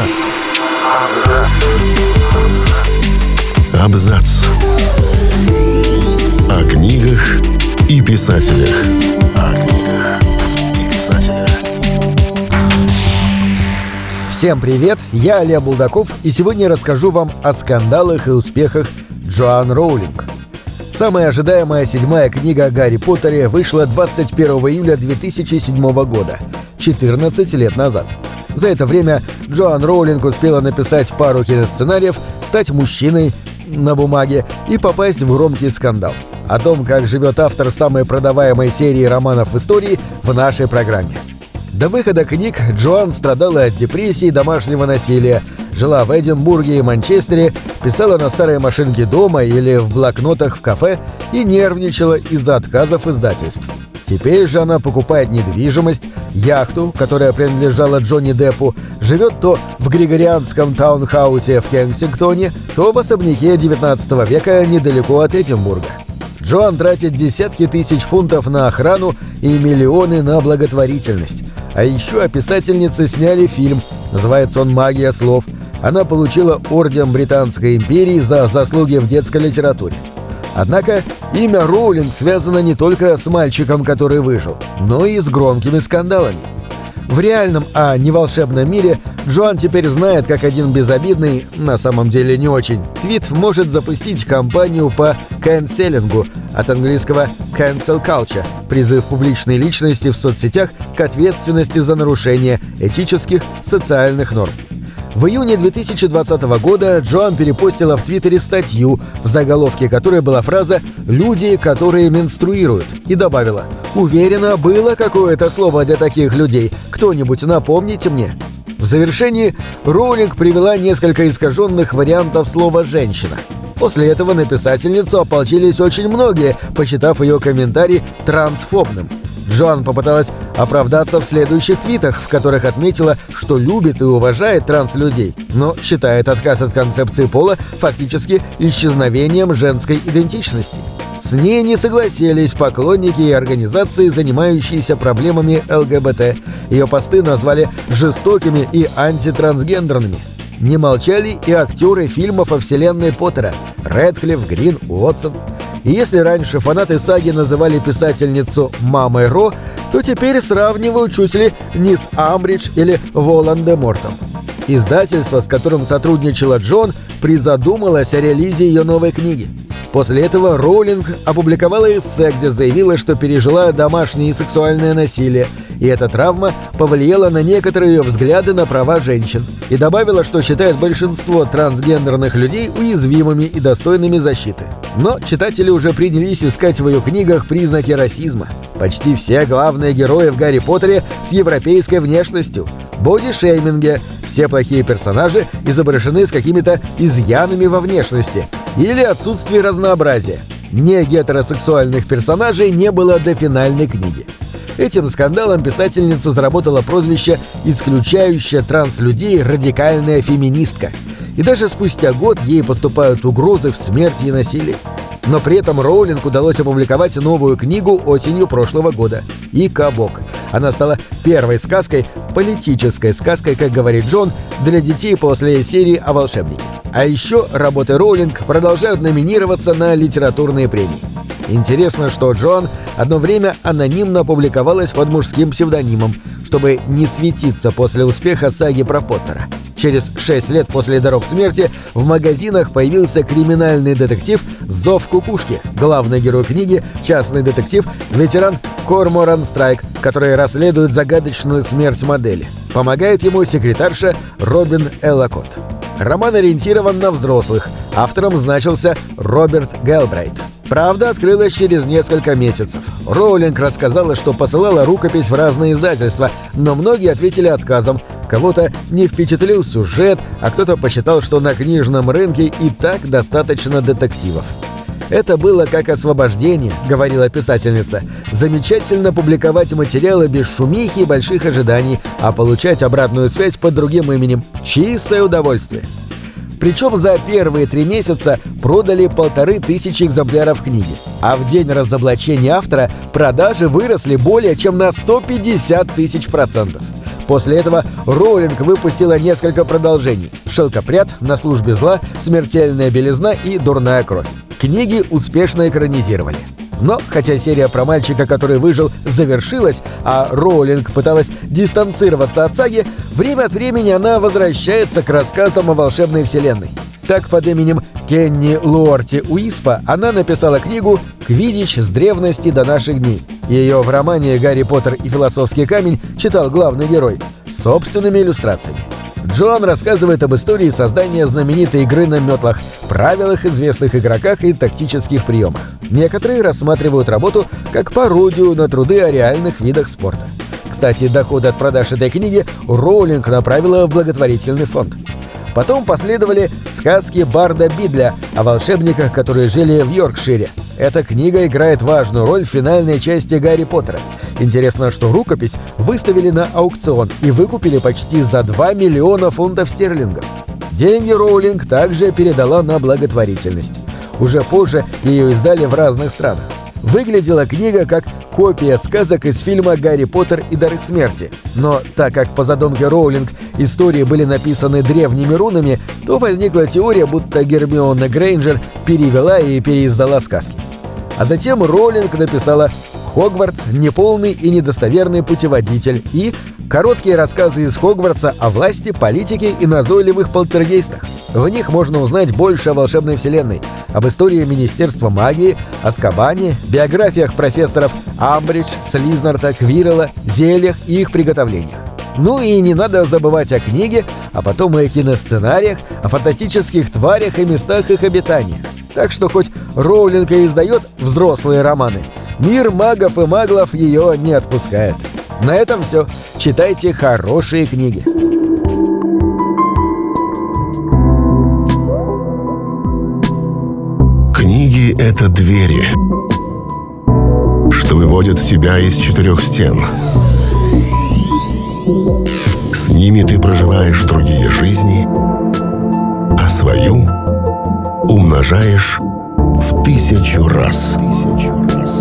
Абзац. Абзац. О книгах и писателях. О книгах и писателях. Всем привет, я Олег Булдаков, и сегодня расскажу вам о скандалах и успехах Джоан Роулинг. Самая ожидаемая седьмая книга о Гарри Поттере вышла 21 июля 2007 года, 14 лет назад. За это время Джоан Роулинг успела написать пару киносценариев, стать мужчиной на бумаге и попасть в громкий скандал. О том, как живет автор самой продаваемой серии романов в истории, в нашей программе. До выхода книг Джоан страдала от депрессии и домашнего насилия, жила в Эдинбурге и Манчестере, писала на старой машинке дома или в блокнотах в кафе и нервничала из-за отказов издательств. Теперь же она покупает недвижимость, яхту, которая принадлежала Джонни Деппу, живет то в Григорианском таунхаусе в Кенсингтоне, то в особняке 19 века недалеко от Эдинбурга. Джоан тратит десятки тысяч фунтов на охрану и миллионы на благотворительность. А еще о писательнице сняли фильм, называется он «Магия слов». Она получила орден Британской империи за заслуги в детской литературе. Однако имя Роулинг связано не только с мальчиком, который выжил, но и с громкими скандалами. В реальном, а не волшебном мире Джоан теперь знает, как один безобидный, на самом деле не очень, твит может запустить кампанию по канцелингу, от английского cancel culture, призыв публичной личности в соцсетях к ответственности за нарушение этических, социальных норм. В июне 2020 года Джоан перепостила в Твиттере статью, в заголовке которой была фраза «Люди, которые менструируют» и добавила «Уверена, было какое-то слово для таких людей. Кто-нибудь напомните мне». В завершении Роулинг привела несколько искаженных вариантов слова «женщина». После этого на писательницу ополчились очень многие, посчитав ее комментарий трансфобным – Джоан попыталась оправдаться в следующих твитах, в которых отметила, что любит и уважает транслюдей, но считает отказ от концепции пола фактически исчезновением женской идентичности. С ней не согласились поклонники и организации, занимающиеся проблемами ЛГБТ. Ее посты назвали жестокими и антитрансгендерными. Не молчали и актеры фильмов о вселенной Поттера – Рэдклифф, Грин, Уотсон – если раньше фанаты саги называли писательницу «мамой Ро», то теперь сравнивают чуть ли не с Амбридж или Волан-де-Мортом. Издательство, с которым сотрудничала Джон, призадумалось о релизе ее новой книги. После этого Роулинг опубликовала эссе, где заявила, что пережила домашнее и сексуальное насилие, и эта травма повлияла на некоторые ее взгляды на права женщин, и добавила, что считает большинство трансгендерных людей уязвимыми и достойными защиты. Но читатели уже принялись искать в ее книгах признаки расизма. Почти все главные герои в Гарри Поттере с европейской внешностью, бодишейминге, все плохие персонажи изображены с какими-то изъянами во внешности или отсутствие разнообразия. Не гетеросексуальных персонажей не было до финальной книги. Этим скандалом писательница заработала прозвище «исключающая транслюдей радикальная феминистка». И даже спустя год ей поступают угрозы в смерти и насилии. Но при этом Роулинг удалось опубликовать новую книгу осенью прошлого года «И Кабок». Она стала первой сказкой, политической сказкой, как говорит Джон, для детей после серии о волшебнике. А еще работы Роулинг продолжают номинироваться на литературные премии. Интересно, что Джон одно время анонимно публиковалась под мужским псевдонимом, чтобы не светиться после успеха саги про Поттера. Через шесть лет после «Даров смерти» в магазинах появился криминальный детектив «Зов кукушки», главный герой книги, частный детектив, ветеран Корморан Страйк, который расследует загадочную смерть модели. Помогает ему секретарша Робин Эллакот. Роман ориентирован на взрослых. Автором значился Роберт Гелбрайт. Правда открылась через несколько месяцев. Роулинг рассказала, что посылала рукопись в разные издательства, но многие ответили отказом. Кого-то не впечатлил сюжет, а кто-то посчитал, что на книжном рынке и так достаточно детективов. «Это было как освобождение», — говорила писательница. «Замечательно публиковать материалы без шумихи и больших ожиданий, а получать обратную связь под другим именем. Чистое удовольствие». Причем за первые три месяца продали полторы тысячи экземпляров книги. А в день разоблачения автора продажи выросли более чем на 150 тысяч процентов. После этого Роулинг выпустила несколько продолжений «Шелкопряд», «На службе зла», «Смертельная белизна» и «Дурная кровь». Книги успешно экранизировали. Но, хотя серия про мальчика, который выжил, завершилась, а Роулинг пыталась дистанцироваться от саги, время от времени она возвращается к рассказам о волшебной вселенной. Так, под именем Кенни Луорти Уиспа она написала книгу «Квидич с древности до наших дней». Ее в романе «Гарри Поттер и философский камень» читал главный герой собственными иллюстрациями. Джоан рассказывает об истории создания знаменитой игры на метлах, правилах известных игроках и тактических приемах. Некоторые рассматривают работу как пародию на труды о реальных видах спорта. Кстати, доходы от продаж этой книги Роулинг направила в благотворительный фонд. Потом последовали сказки Барда Бидля о волшебниках, которые жили в Йоркшире. Эта книга играет важную роль в финальной части Гарри Поттера. Интересно, что рукопись выставили на аукцион и выкупили почти за 2 миллиона фунтов стерлингов. Деньги Роулинг также передала на благотворительность. Уже позже ее издали в разных странах. Выглядела книга как копия сказок из фильма «Гарри Поттер и дары смерти». Но так как по задумке Роулинг истории были написаны древними рунами, то возникла теория, будто Гермиона Грейнджер перевела и переиздала сказки. А затем Роулинг написала «Хогвартс. Неполный и недостоверный путеводитель» и короткие рассказы из Хогвартса о власти, политике и назойливых полтергейстах. В них можно узнать больше о волшебной вселенной, об истории Министерства магии, Аскабане, биографиях профессоров Амбридж, Слизнарта, Квиррелла, зельях и их приготовлениях. Ну и не надо забывать о книге, а потом и о киносценариях, о фантастических тварях и местах их обитания. Так что хоть Роулинг и издает взрослые романы, мир магов и маглов ее не отпускает. На этом все. Читайте хорошие книги. Книги — это двери, что выводят тебя из четырех стен. С ними ты проживаешь другие жизни, умножаешь в тысячу раз. Тысячу раз.